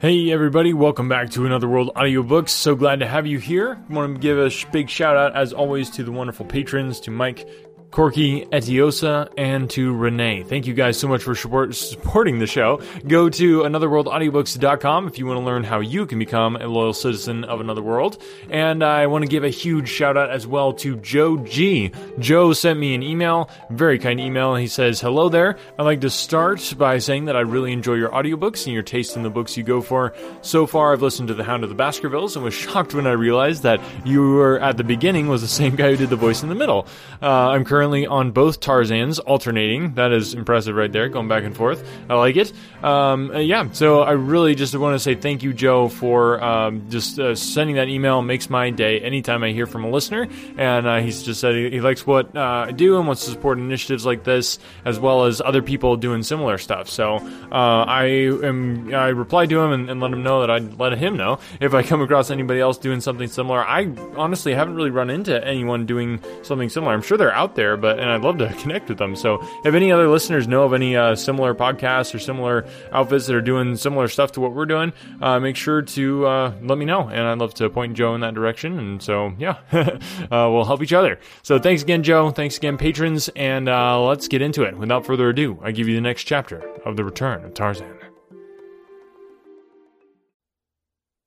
Hey everybody, welcome back to Another World Audiobooks. So glad to have you here. I want to give a big shout out, as always, to the wonderful patrons, to Mike, Corky, Etiosa, and to Renee. Thank you guys so much for support, supporting the show. Go to anotherworldaudiobooks.com if you want to learn how you can become a loyal citizen of Another World. And I want to give a huge shout out as well to Joe G. Joe sent me an email, very kind email, he says, Hello there. I'd like to start by saying that I really enjoy your audiobooks and your taste in the books you go for. So far, I've listened to The Hound of the Baskervilles and was shocked when I realized that you were at the beginning was the same guy who did the voice in the middle. Uh, I'm currently currently on both Tarzans, alternating. That is impressive right there, going back and forth. I like it. Um, uh, yeah, so I really just want to say thank you, Joe, for um, just uh, sending that email. Makes my day anytime I hear from a listener. And uh, he's just said he, likes what uh, I do and wants to support initiatives like this, as well as other people doing similar stuff. So uh, I am I replied to him and, and let him know that I'd let him know if I come across anybody else doing something similar. I honestly haven't really run into anyone doing something similar. I'm sure they're out there there, but and I'd love to connect with them. So if any other listeners know of any uh, similar podcasts or similar outfits that are doing similar stuff to what we're doing, uh, make sure to uh, let me know, and I'd love to point Joe in that direction. And so yeah, uh, we'll help each other. So thanks again, Joe. Thanks again, patrons, and uh, let's get into it. Without further ado, I give you the next chapter of the Return of Tarzan.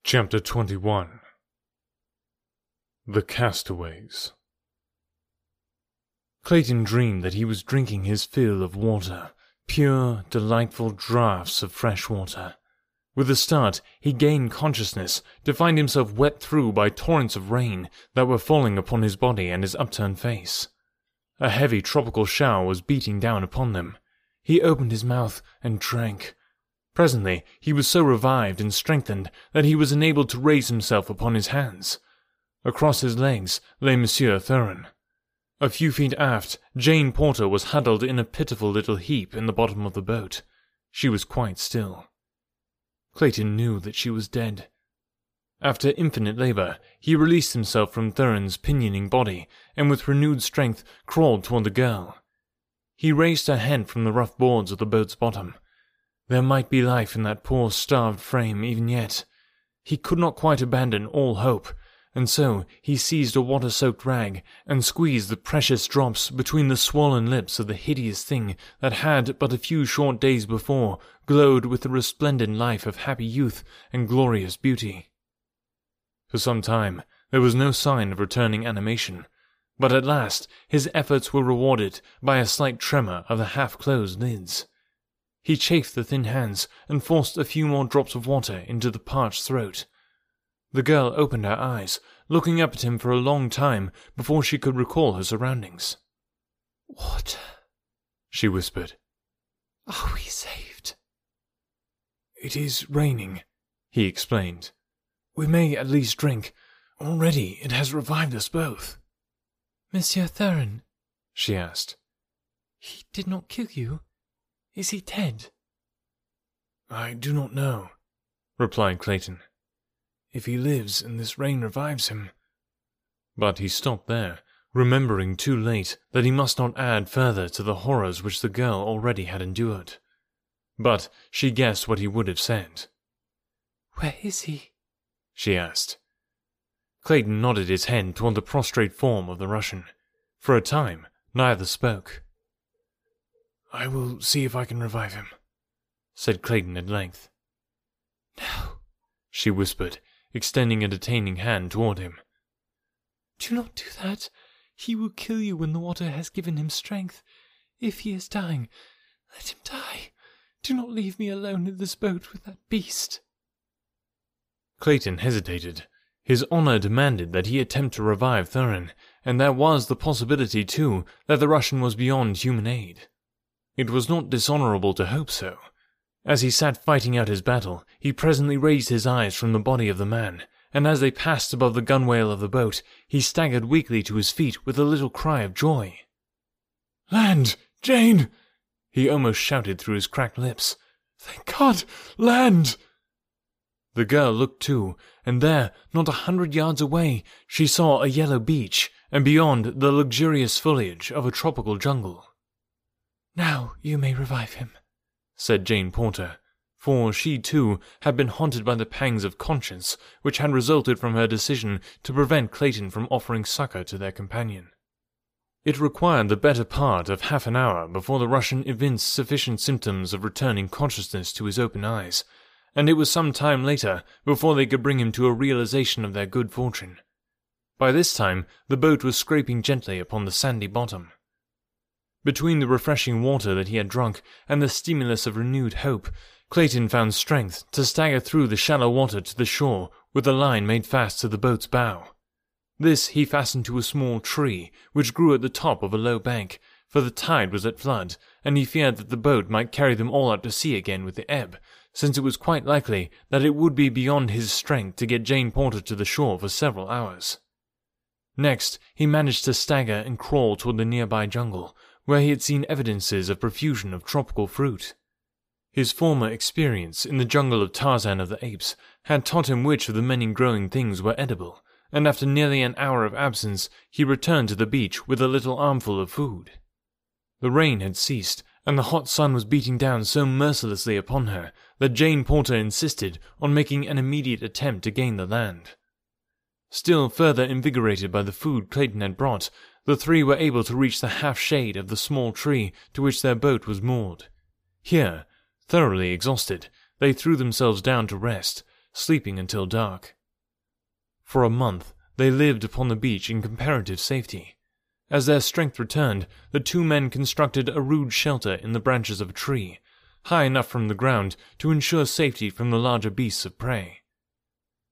Chapter 21 The Castaways Clayton dreamed that he was drinking his fill of water, pure, delightful draughts of fresh water. With a start, he gained consciousness to find himself wet through by torrents of rain that were falling upon his body and his upturned face. A heavy tropical shower was beating down upon them. He opened his mouth and drank. Presently, he was so revived and strengthened that he was enabled to raise himself upon his hands. Across his legs lay Monsieur Thuran. A few feet aft, Jane Porter was huddled in a pitiful little heap in the bottom of the boat. She was quite still. Clayton knew that she was dead. After infinite labor, he released himself from Thuran's pinioning body and with renewed strength crawled toward the girl. He raised her head from the rough boards of the boat's bottom. There might be life in that poor starved frame even yet. He could not quite abandon all hope, and so he seized a water soaked rag and squeezed the precious drops between the swollen lips of the hideous thing that had but a few short days before glowed with the resplendent life of happy youth and glorious beauty. For some time there was no sign of returning animation, but at last his efforts were rewarded by a slight tremor of the half closed lids. He chafed the thin hands and forced a few more drops of water into the parched throat. The girl opened her eyes, looking up at him for a long time before she could recall her surroundings. What? she whispered. Are we saved? It is raining, he explained. We may at least drink. Already it has revived us both. Monsieur Thuran, she asked. He did not kill you. Is he dead? I do not know, replied Clayton if he lives and this rain revives him. But he stopped there, remembering too late that he must not add further to the horrors which the girl already had endured. But she guessed what he would have said. Where is he? she asked. Clayton nodded his head toward the prostrate form of the Russian. For a time, neither spoke. I will see if I can revive him, said Clayton at length. No, she whispered, extending a detaining hand toward him. Do not do that. He will kill you when the water has given him strength. If he is dying, let him die. Do not leave me alone in this boat with that beast. Clayton hesitated. His honor demanded that he attempt to revive Thuran, and there was the possibility, too, that the Russian was beyond human aid. It was not dishonorable to hope so, as he sat fighting out his battle, he presently raised his eyes from the body of the man, and as they passed above the gunwale of the boat, he staggered weakly to his feet with a little cry of joy. Land! Jane! he almost shouted through his cracked lips. Thank God! Land! The girl looked too, and there, not a hundred yards away, she saw a yellow beach, and beyond the luxurious foliage of a tropical jungle. Now you may revive him, said Jane Porter, for she too had been haunted by the pangs of conscience which had resulted from her decision to prevent Clayton from offering succor to their companion. It required the better part of half an hour before the Russian evinced sufficient symptoms of returning consciousness to his open eyes, and it was some time later before they could bring him to a realization of their good fortune. By this time, the boat was scraping gently upon the sandy bottom. Between the refreshing water that he had drunk and the stimulus of renewed hope, Clayton found strength to stagger through the shallow water to the shore with the line made fast to the boat's bow. This he fastened to a small tree which grew at the top of a low bank, for the tide was at flood, and he feared that the boat might carry them all out to sea again with the ebb, since it was quite likely that it would be beyond his strength to get Jane Porter to the shore for several hours. Next, he managed to stagger and crawl toward the nearby jungle, where he had seen evidences of profusion of tropical fruit. His former experience in the jungle of Tarzan of the Apes had taught him which of the many growing things were edible, and after nearly an hour of absence, he returned to the beach with a little armful of food. The rain had ceased, and the hot sun was beating down so mercilessly upon her that Jane Porter insisted on making an immediate attempt to gain the land. Still further invigorated by the food Clayton had brought, the three were able to reach the half shade of the small tree to which their boat was moored. Here, Thoroughly exhausted, they threw themselves down to rest, sleeping until dark. For a month, they lived upon the beach in comparative safety. As their strength returned, the two men constructed a rude shelter in the branches of a tree, high enough from the ground to ensure safety from the larger beasts of prey.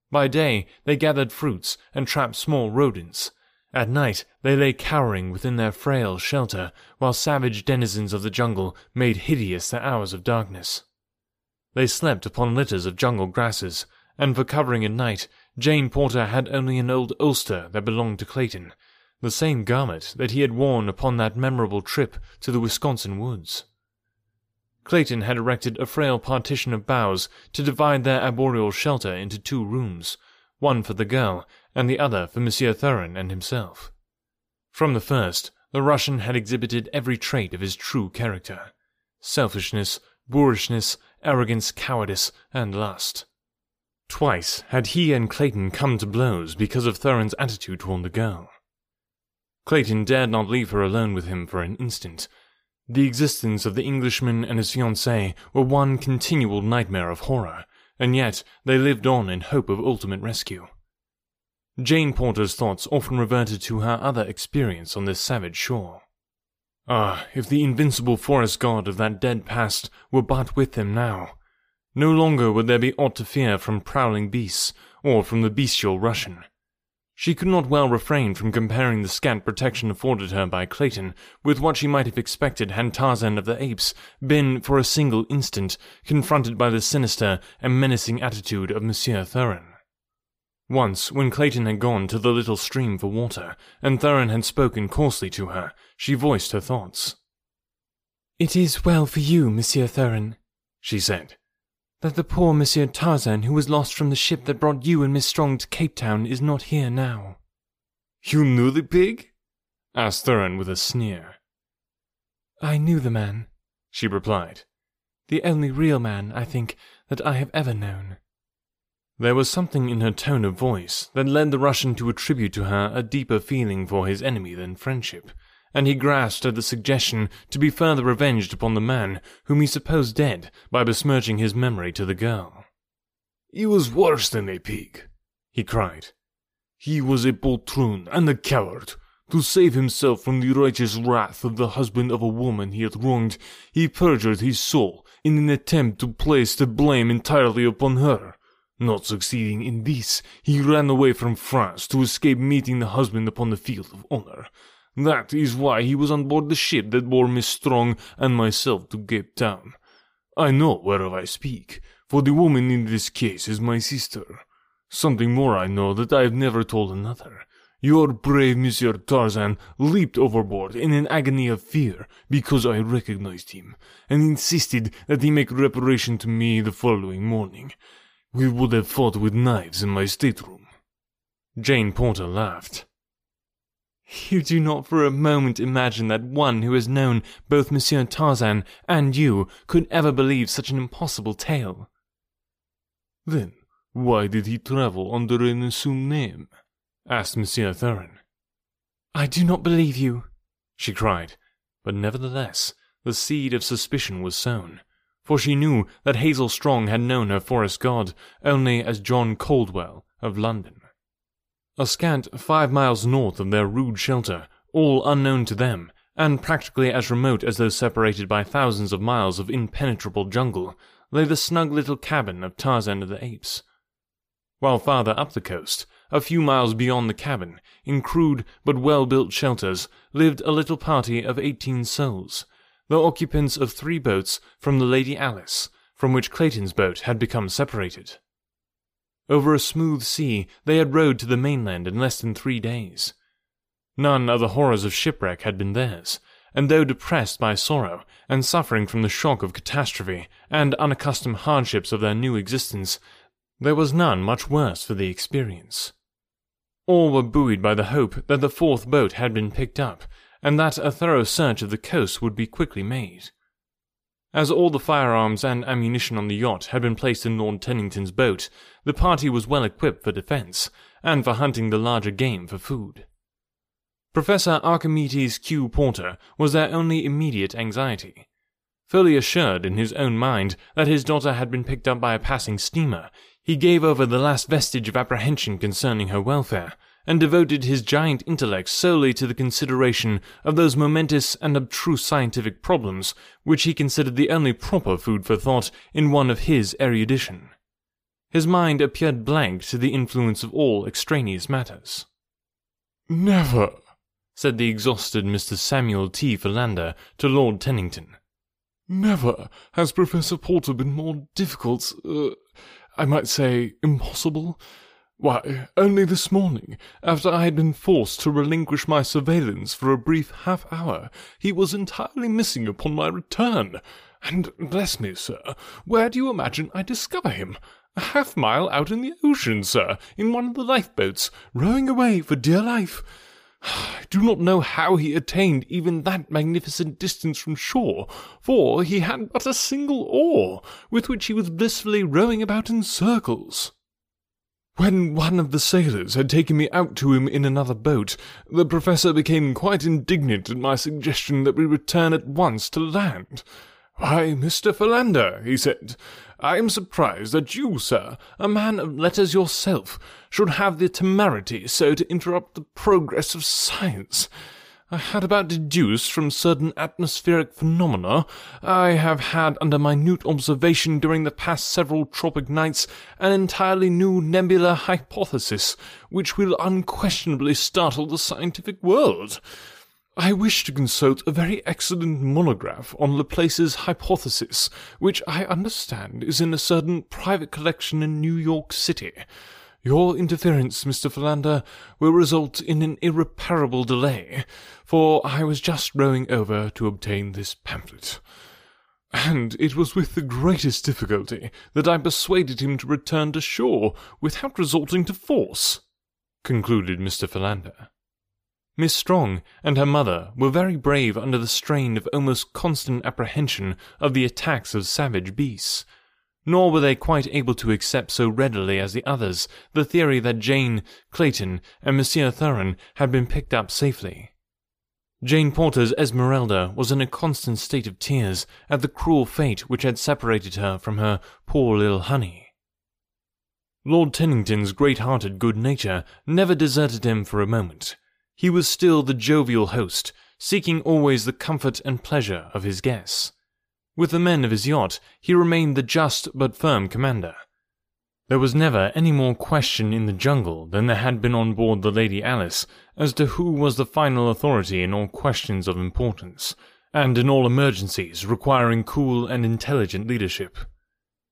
By day, they gathered fruits and trapped small rodents, at night, they lay cowering within their frail shelter, while savage denizens of the jungle made hideous the hours of darkness. They slept upon litters of jungle grasses, and for covering at night, Jane Porter had only an old ulster that belonged to Clayton, the same garment that he had worn upon that memorable trip to the Wisconsin woods. Clayton had erected a frail partition of boughs to divide their arboreal shelter into two rooms, one for the girl and the other for Monsieur Thuran and himself. From the first, the Russian had exhibited every trait of his true character selfishness, boorishness, arrogance, cowardice, and lust. Twice had he and Clayton come to blows because of Thuran's attitude toward the girl. Clayton dared not leave her alone with him for an instant. The existence of the Englishman and his fiancée were one continual nightmare of horror, and yet they lived on in hope of ultimate rescue. Jane Porter's thoughts often reverted to her other experience on this savage shore. Ah, if the invincible forest god of that dead past were but with them now! No longer would there be aught to fear from prowling beasts, or from the bestial Russian. She could not well refrain from comparing the scant protection afforded her by Clayton with what she might have expected had Tarzan of the Apes been for a single instant confronted by the sinister and menacing attitude of Monsieur Thuran. Once, when Clayton had gone to the little stream for water, and Thuran had spoken coarsely to her, she voiced her thoughts. It is well for you, Monsieur Thuran, she said, that the poor Monsieur Tarzan who was lost from the ship that brought you and Miss Strong to Cape Town is not here now. You knew the pig? asked Thuran with a sneer. I knew the man, she replied. The only real man, I think, that I have ever known. There was something in her tone of voice that led the Russian to attribute to her a deeper feeling for his enemy than friendship, and he grasped at the suggestion to be further revenged upon the man whom he supposed dead by besmirching his memory to the girl. He was worse than a pig, he cried. He was a poltroon and a coward. To save himself from the righteous wrath of the husband of a woman he had wronged, he perjured his soul in an attempt to place the blame entirely upon her. Not succeeding in this, he ran away from France to escape meeting the husband upon the field of honor. That is why he was on board the ship that bore Miss Strong and myself to Cape Town. I know whereof I speak, for the woman in this case is my sister. Something more I know that I have never told another. Your brave Monsieur Tarzan leaped overboard in an agony of fear because I recognized him, and insisted that he make reparation to me the following morning. We would have fought with knives in my stateroom. Jane Porter laughed. You do not for a moment imagine that one who has known both Monsieur Tarzan and you could ever believe such an impossible tale. Then, why did he travel under an assumed name? asked Monsieur Thuran. I do not believe you, she cried, but nevertheless the seed of suspicion was sown, for she knew that Hazel Strong had known her forest god only as John Caldwell of London. A scant five miles north of their rude shelter, all unknown to them, and practically as remote as though separated by thousands of miles of impenetrable jungle, lay the snug little cabin of Tarzan of the Apes. While farther up the coast, a few miles beyond the cabin, in crude but well built shelters, lived a little party of eighteen souls, the occupants of three boats from the Lady Alice, from which Clayton's boat had become separated. Over a smooth sea they had rowed to the mainland in less than three days. None of the horrors of shipwreck had been theirs, and though depressed by sorrow, and suffering from the shock of catastrophe and unaccustomed hardships of their new existence, there was none much worse for the experience. All were buoyed by the hope that the fourth boat had been picked up, and that a thorough search of the coast would be quickly made. As all the firearms and ammunition on the yacht had been placed in Lord Tennington's boat, the party was well equipped for defence, and for hunting the larger game for food. Professor Archimedes Q. Porter was their only immediate anxiety. Fully assured in his own mind that his daughter had been picked up by a passing steamer, he gave over the last vestige of apprehension concerning her welfare, and devoted his giant intellect solely to the consideration of those momentous and abstruse scientific problems which he considered the only proper food for thought in one of his erudition. His mind appeared blank to the influence of all extraneous matters. Never, said the exhausted Mr. Samuel T. Philander to Lord Tennington. Never has Professor Porter been more difficult, uh, I might say impossible, why, only this morning, after I had been forced to relinquish my surveillance for a brief half hour, he was entirely missing upon my return. And bless me, sir, where do you imagine I discover him? A half mile out in the ocean, sir, in one of the lifeboats, rowing away for dear life. I do not know how he attained even that magnificent distance from shore, for he had but a single oar, with which he was blissfully rowing about in circles. When one of the sailors had taken me out to him in another boat, the professor became quite indignant at my suggestion that we return at once to land. Why, Mr. Philander, he said, I am surprised that you, sir, a man of letters yourself, should have the temerity so to interrupt the progress of science. I had about deduced from certain atmospheric phenomena I have had under minute observation during the past several tropic nights an entirely new nebular hypothesis, which will unquestionably startle the scientific world. I wish to consult a very excellent monograph on Laplace's hypothesis, which I understand is in a certain private collection in New York City. Your interference, Mr. Philander, will result in an irreparable delay, for I was just rowing over to obtain this pamphlet. And it was with the greatest difficulty that I persuaded him to return to shore without resorting to force, concluded Mr. Philander. Miss Strong and her mother were very brave under the strain of almost constant apprehension of the attacks of savage beasts, nor were they quite able to accept so readily as the others the theory that Jane, Clayton, and Monsieur Thuran had been picked up safely. Jane Porter's Esmeralda was in a constant state of tears at the cruel fate which had separated her from her poor little honey. Lord Tennington's great-hearted good nature never deserted him for a moment. He was still the jovial host, seeking always the comfort and pleasure of his guests. With the men of his yacht, he remained the just but firm commander. There was never any more question in the jungle than there had been on board the Lady Alice as to who was the final authority in all questions of importance, and in all emergencies requiring cool and intelligent leadership.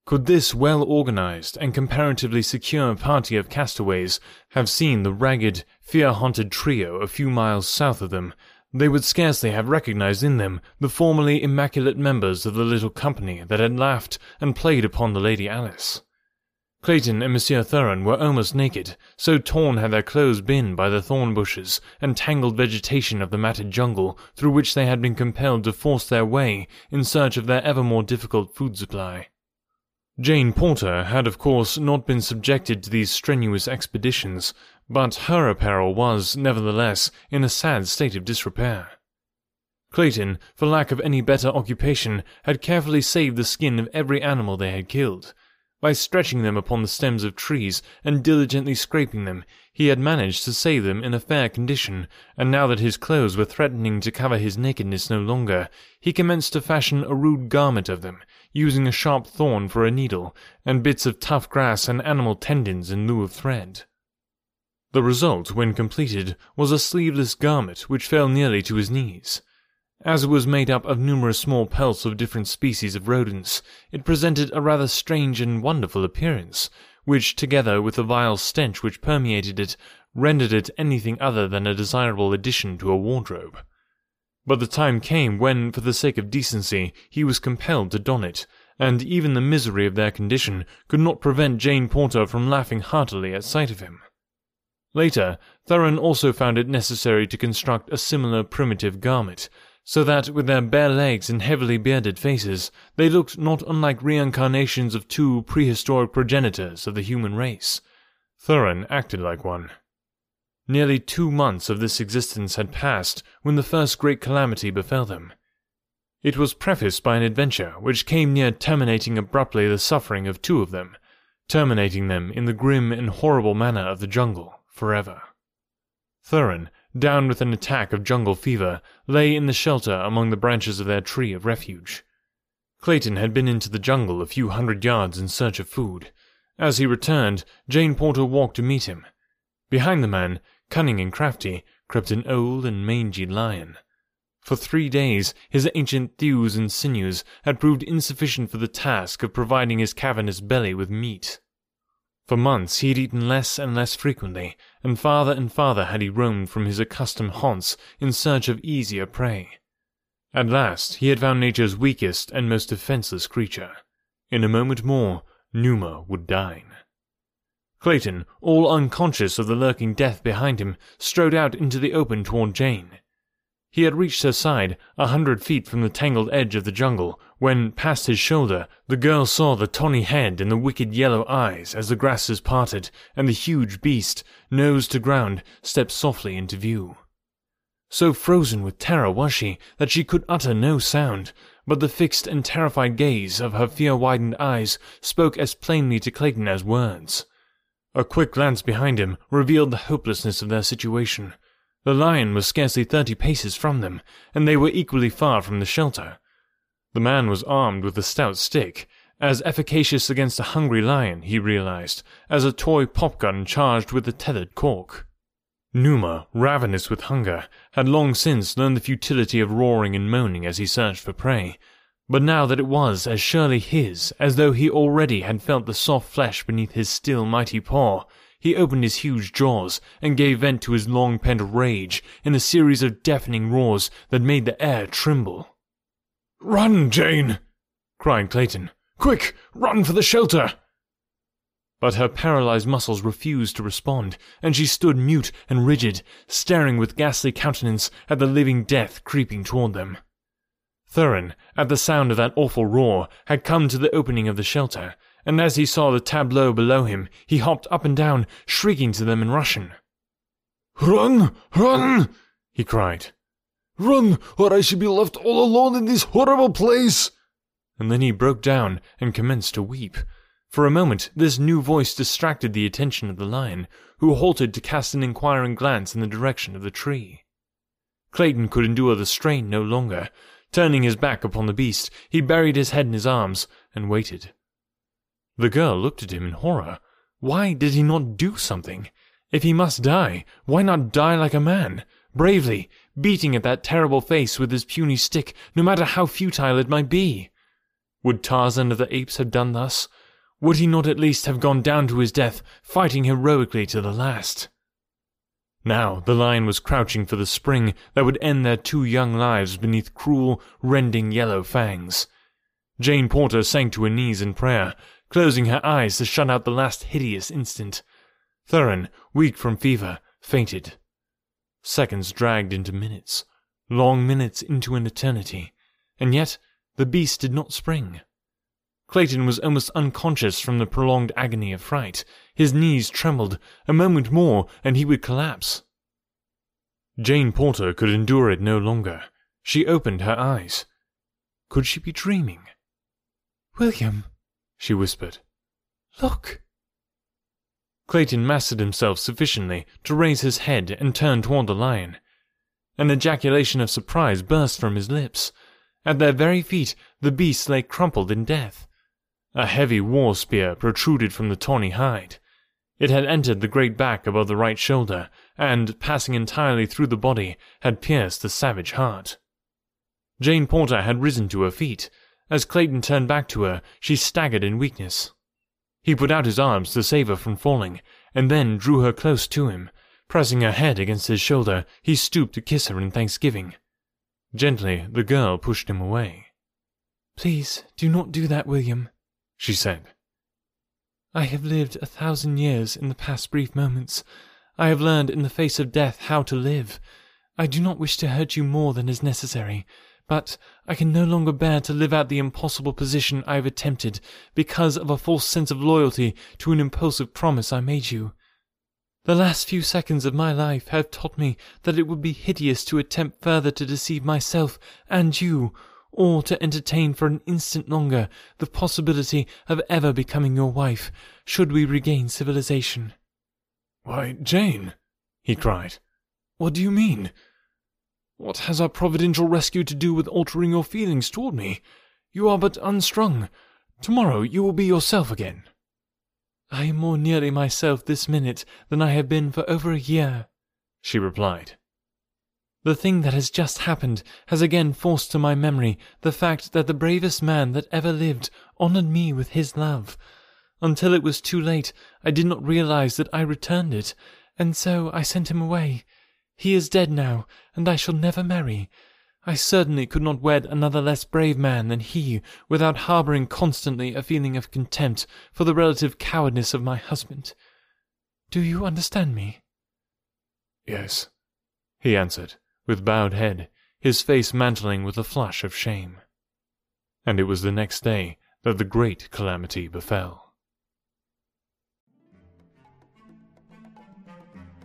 Could this well organized and comparatively secure party of castaways have seen the ragged, fear haunted trio a few miles south of them, they would scarcely have recognized in them the formerly immaculate members of the little company that had laughed and played upon the Lady Alice. Clayton and Monsieur Thuran were almost naked, so torn had their clothes been by the thorn bushes and tangled vegetation of the matted jungle through which they had been compelled to force their way in search of their ever more difficult food supply. Jane Porter had, of course, not been subjected to these strenuous expeditions, but her apparel was, nevertheless, in a sad state of disrepair. Clayton, for lack of any better occupation, had carefully saved the skin of every animal they had killed, by stretching them upon the stems of trees and diligently scraping them, he had managed to save them in a fair condition, and now that his clothes were threatening to cover his nakedness no longer, he commenced to fashion a rude garment of them, using a sharp thorn for a needle, and bits of tough grass and animal tendons in lieu of thread. The result, when completed, was a sleeveless garment which fell nearly to his knees. As it was made up of numerous small pelts of different species of rodents, it presented a rather strange and wonderful appearance, which, together with the vile stench which permeated it, rendered it anything other than a desirable addition to a wardrobe. But the time came when, for the sake of decency, he was compelled to don it, and even the misery of their condition could not prevent Jane Porter from laughing heartily at sight of him. Later, Thuran also found it necessary to construct a similar primitive garment, so that with their bare legs and heavily bearded faces, they looked not unlike reincarnations of two prehistoric progenitors of the human race. Thuran acted like one. Nearly two months of this existence had passed when the first great calamity befell them. It was prefaced by an adventure which came near terminating abruptly the suffering of two of them, terminating them in the grim and horrible manner of the jungle forever. Thuran, down with an attack of jungle fever, lay in the shelter among the branches of their tree of refuge. Clayton had been into the jungle a few hundred yards in search of food. As he returned, Jane Porter walked to meet him. Behind the man, cunning and crafty, crept an old and mangy lion. For three days, his ancient thews and sinews had proved insufficient for the task of providing his cavernous belly with meat. For months he had eaten less and less frequently, and farther and farther had he roamed from his accustomed haunts in search of easier prey. At last he had found nature's weakest and most defenseless creature. In a moment more, Numa would dine. Clayton, all unconscious of the lurking death behind him, strode out into the open toward Jane. He had reached her side, a hundred feet from the tangled edge of the jungle, when, past his shoulder, the girl saw the tawny head and the wicked yellow eyes as the grasses parted, and the huge beast, nose to ground, stepped softly into view. So frozen with terror was she that she could utter no sound, but the fixed and terrified gaze of her fear-widened eyes spoke as plainly to Clayton as words. A quick glance behind him revealed the hopelessness of their situation. The lion was scarcely thirty paces from them, and they were equally far from the shelter. The man was armed with a stout stick, as efficacious against a hungry lion, he realized, as a toy popgun charged with a tethered cork. Numa, ravenous with hunger, had long since learned the futility of roaring and moaning as he searched for prey, but now that it was as surely his as though he already had felt the soft flesh beneath his still mighty paw, he opened his huge jaws and gave vent to his long pent rage in a series of deafening roars that made the air tremble. Run, Jane! cried Clayton. Quick, run for the shelter! But her paralyzed muscles refused to respond, and she stood mute and rigid, staring with ghastly countenance at the living death creeping toward them. Thuran, at the sound of that awful roar, had come to the opening of the shelter, and as he saw the tableau below him, he hopped up and down, shrieking to them in Russian. Run! Run! he cried. Run, or I shall be left all alone in this horrible place! And then he broke down and commenced to weep. For a moment, this new voice distracted the attention of the lion, who halted to cast an inquiring glance in the direction of the tree. Clayton could endure the strain no longer. Turning his back upon the beast, he buried his head in his arms and waited. The girl looked at him in horror. Why did he not do something? If he must die, why not die like a man, bravely, beating at that terrible face with his puny stick, no matter how futile it might be? Would Tarzan of the Apes have done thus? Would he not at least have gone down to his death, fighting heroically to the last? Now the lion was crouching for the spring that would end their two young lives beneath cruel, rending yellow fangs. Jane Porter sank to her knees in prayer, closing her eyes to shut out the last hideous instant. Thuran, weak from fever, fainted. Seconds dragged into minutes, long minutes into an eternity, and yet the beast did not spring. Clayton was almost unconscious from the prolonged agony of fright. His knees trembled. A moment more, and he would collapse. Jane Porter could endure it no longer. She opened her eyes. Could she be dreaming? William, she whispered. Look. Clayton mastered himself sufficiently to raise his head and turn toward the lion. An ejaculation of surprise burst from his lips. At their very feet, the beast lay crumpled in death. A heavy war spear protruded from the tawny hide. It had entered the great back above the right shoulder, and, passing entirely through the body, had pierced the savage heart. Jane Porter had risen to her feet. As Clayton turned back to her, she staggered in weakness. He put out his arms to save her from falling, and then drew her close to him. Pressing her head against his shoulder, he stooped to kiss her in thanksgiving. Gently, the girl pushed him away. Please, do not do that, William she said. I have lived a thousand years in the past brief moments. I have learned in the face of death how to live. I do not wish to hurt you more than is necessary, but I can no longer bear to live out the impossible position I have attempted because of a false sense of loyalty to an impulsive promise I made you. The last few seconds of my life have taught me that it would be hideous to attempt further to deceive myself and you, or to entertain for an instant longer the possibility of ever becoming your wife, should we regain civilization. Why, Jane, he cried, what do you mean? What has our providential rescue to do with altering your feelings toward me? You are but unstrung. Tomorrow you will be yourself again. I am more nearly myself this minute than I have been for over a year, she replied. The thing that has just happened has again forced to my memory the fact that the bravest man that ever lived honored me with his love. Until it was too late, I did not realize that I returned it, and so I sent him away. He is dead now, and I shall never marry. I certainly could not wed another less brave man than he without harboring constantly a feeling of contempt for the relative cowardice of my husband. Do you understand me? Yes, he answered with bowed head, his face mantling with a flush of shame. And it was the next day that the great calamity befell.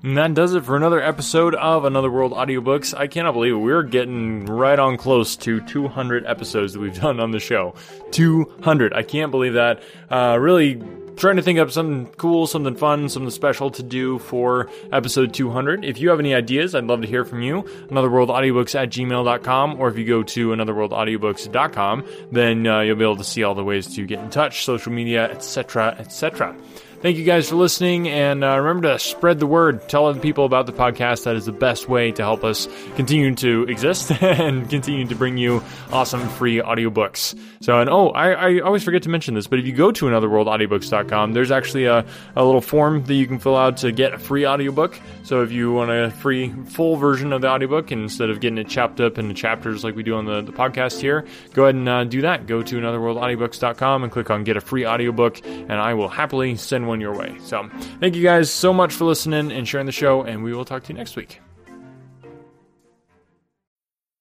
And that does it for another episode of Another World Audiobooks. I cannot believe it. We're getting right on close to 200 episodes that we've done on the show. 200. I can't believe that. Uh, really trying to think of something cool, something fun, something special to do for episode 200. If you have any ideas, I'd love to hear from you. Anotherworldaudiobooks at gmail.com, or if you go to anotherworldaudiobooks.com, then uh, you'll be able to see all the ways to get in touch, social media, etc., etc. Thank you guys for listening, and uh, remember to spread the word. Tell other people about the podcast. That is the best way to help us continue to exist and continue to bring you awesome free audiobooks. So, and oh, I, I always forget to mention this, but if you go to anotherworldaudiobooks.com, there's actually a, a little form that you can fill out to get a free audiobook. So, if you want a free, full version of the audiobook instead of getting it chopped up into chapters like we do on the, the podcast here, go ahead and uh, do that. Go to anotherworldaudiobooks.com and click on Get a Free Audiobook, and I will happily send one one your way. So, thank you guys so much for listening and sharing the show, and we will talk to you next week.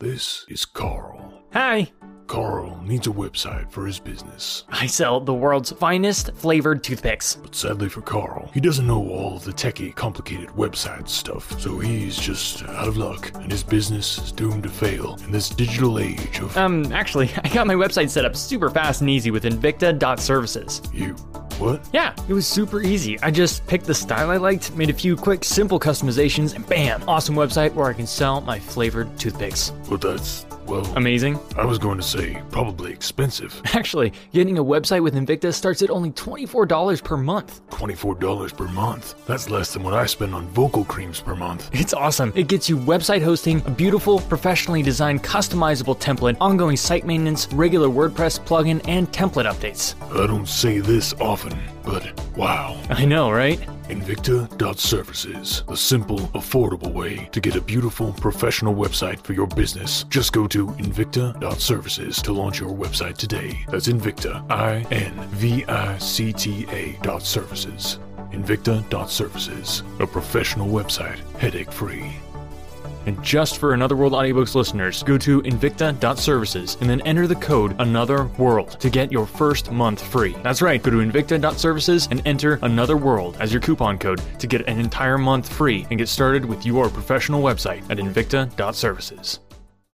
This is Carl. Hi. Carl needs a website for his business. I sell the world's finest flavored toothpicks. But sadly for Carl, he doesn't know all of the techie, complicated website stuff, so he's just out of luck, and his business is doomed to fail in this digital age of. Um, actually, I got my website set up super fast and easy with Invicta.services. You what? Yeah, it was super easy. I just picked the style I liked, made a few quick, simple customizations, and bam, awesome website where I can sell my flavored toothpicks. But that's Well, Amazing. I was going to say probably expensive. Actually, getting a website with Invicta starts at only $24 per month. $24 per month. That's less than what I spend on vocal creams per month. It's awesome. It gets you website hosting, a beautiful, professionally designed, customizable template, ongoing site maintenance, regular WordPress plugin, and template updates. I don't say this often, but wow. I know, right? Invicta.services, the simple, affordable way to get a beautiful, professional website for your business. Just go to Invicta.services to launch your website today. That's Invicta, I N V I C T A dot services. Invicta.services, a professional website, headache free. And just for Another World Audiobooks listeners, go to invicta.services and then enter the code Another World to get your first month free. That's right, go to invicta.services and enter Another World as your coupon code to get an entire month free and get started with your professional website at invicta.services.